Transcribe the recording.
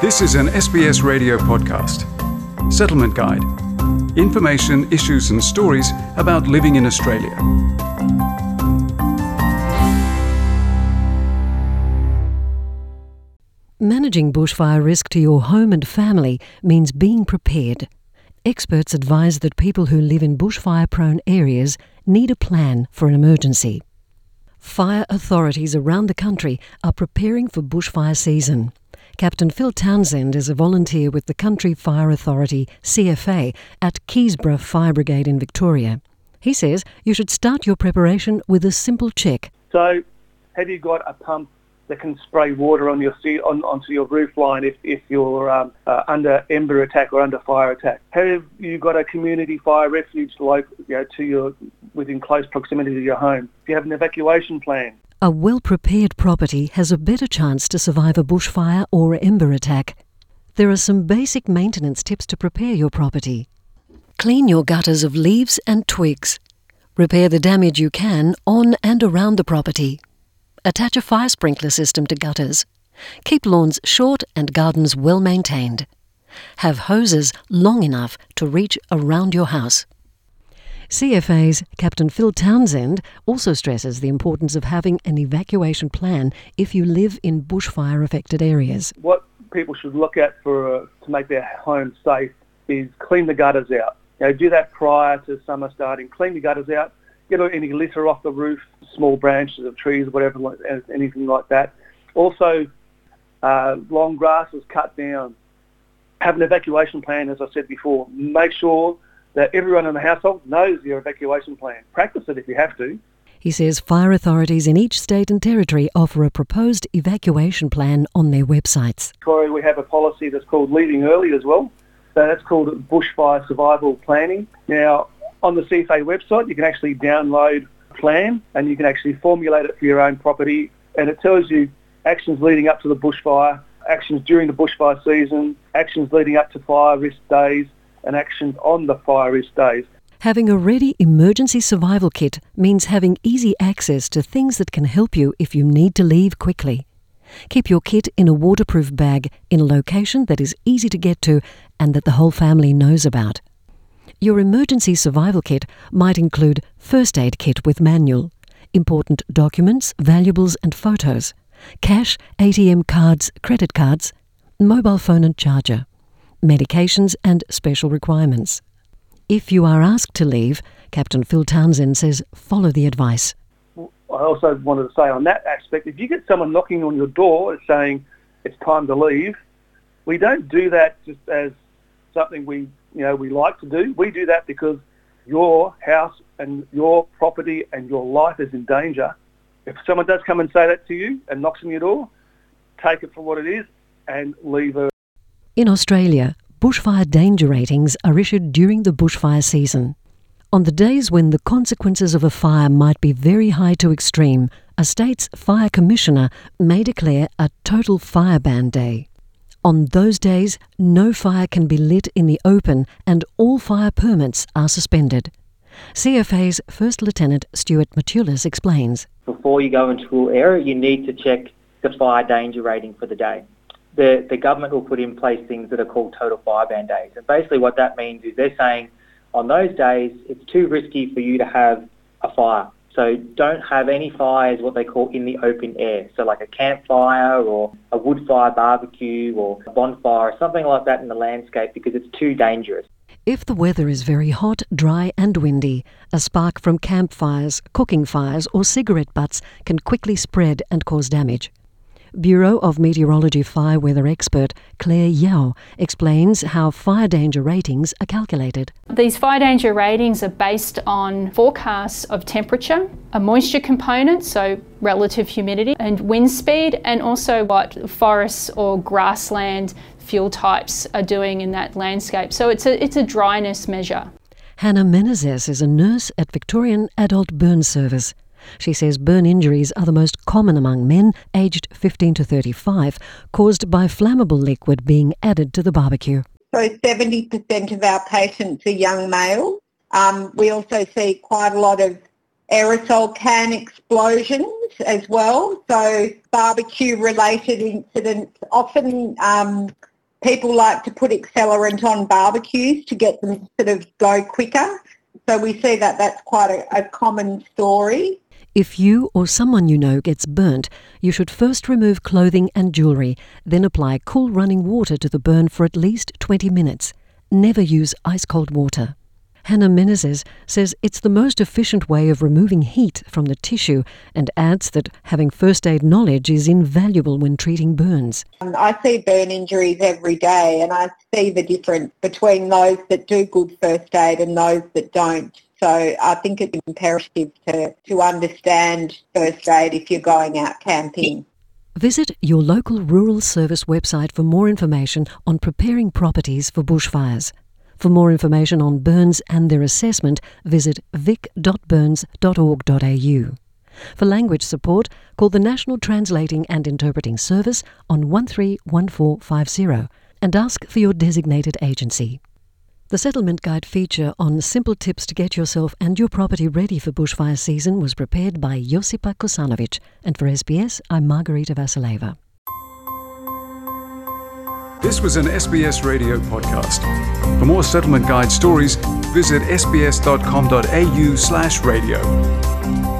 This is an SBS radio podcast. Settlement Guide. Information, issues, and stories about living in Australia. Managing bushfire risk to your home and family means being prepared. Experts advise that people who live in bushfire prone areas need a plan for an emergency. Fire authorities around the country are preparing for bushfire season. Captain Phil Townsend is a volunteer with the Country Fire Authority, CFA, at Keysborough Fire Brigade in Victoria. He says you should start your preparation with a simple check. So, have you got a pump that can spray water on your on, onto your roof line if, if you're um, uh, under ember attack or under fire attack? Have you got a community fire refuge you know, to your within close proximity to your home? Do you have an evacuation plan? A well prepared property has a better chance to survive a bushfire or ember attack. There are some basic maintenance tips to prepare your property. Clean your gutters of leaves and twigs. Repair the damage you can on and around the property. Attach a fire sprinkler system to gutters. Keep lawns short and gardens well maintained. Have hoses long enough to reach around your house. CFA's Captain Phil Townsend also stresses the importance of having an evacuation plan if you live in bushfire affected areas. What people should look at for uh, to make their home safe is clean the gutters out. You know, do that prior to summer starting. Clean the gutters out get any litter off the roof, small branches of trees, whatever, anything like that. Also, uh, long grass is cut down. Have an evacuation plan, as I said before. Make sure that everyone in the household knows your evacuation plan. Practice it if you have to. He says fire authorities in each state and territory offer a proposed evacuation plan on their websites. Victoria, we have a policy that's called Leaving Early as well. So that's called Bushfire Survival Planning. Now, on the CFA website, you can actually download a plan and you can actually formulate it for your own property. And it tells you actions leading up to the bushfire, actions during the bushfire season, actions leading up to fire risk days, and actions on the fire days. Having a ready emergency survival kit means having easy access to things that can help you if you need to leave quickly. Keep your kit in a waterproof bag in a location that is easy to get to and that the whole family knows about. Your emergency survival kit might include first aid kit with manual, important documents, valuables and photos, cash, ATM cards, credit cards, mobile phone and charger, medications and special requirements. If you are asked to leave, Captain Phil Townsend says follow the advice. I also wanted to say on that aspect, if you get someone knocking on your door and saying it's time to leave, we don't do that just as something we you know, we like to do. We do that because your house and your property and your life is in danger. If someone does come and say that to you and knocks on your door, take it for what it is and leave her. In Australia, bushfire danger ratings are issued during the bushfire season. On the days when the consequences of a fire might be very high to extreme, a state's fire commissioner may declare a total fire ban day. On those days, no fire can be lit in the open and all fire permits are suspended. CFA's First Lieutenant Stuart Matulis explains. Before you go into an area, you need to check the fire danger rating for the day. The, the government will put in place things that are called total fire ban days. And basically what that means is they're saying on those days, it's too risky for you to have a fire. So don't have any fires, what they call in the open air. So like a campfire or a wood fire barbecue or a bonfire or something like that in the landscape because it's too dangerous. If the weather is very hot, dry and windy, a spark from campfires, cooking fires or cigarette butts can quickly spread and cause damage. Bureau of Meteorology fire weather expert Claire Yao explains how fire danger ratings are calculated. These fire danger ratings are based on forecasts of temperature, a moisture component, so relative humidity, and wind speed, and also what forests or grassland fuel types are doing in that landscape. So it's a, it's a dryness measure. Hannah Menezes is a nurse at Victorian Adult Burn Service. She says burn injuries are the most common among men aged 15 to 35, caused by flammable liquid being added to the barbecue. So 70% of our patients are young males. Um, we also see quite a lot of aerosol can explosions as well. So barbecue related incidents often um, People like to put accelerant on barbecues to get them sort of go quicker. So we see that that's quite a, a common story. If you or someone you know gets burnt, you should first remove clothing and jewellery, then apply cool running water to the burn for at least 20 minutes. Never use ice cold water. Hannah Menezes says it's the most efficient way of removing heat from the tissue and adds that having first aid knowledge is invaluable when treating burns. Um, I see burn injuries every day and I see the difference between those that do good first aid and those that don't. So I think it's imperative to, to understand first aid if you're going out camping. Visit your local rural service website for more information on preparing properties for bushfires. For more information on burns and their assessment, visit vic.burns.org.au. For language support, call the National Translating and Interpreting Service on 131450 and ask for your designated agency. The Settlement Guide feature on simple tips to get yourself and your property ready for bushfire season was prepared by Josipa Kosanovic, and for SBS, I'm Margarita Vasileva. This was an SBS radio podcast. For more settlement guide stories, visit sbs.com.au slash radio.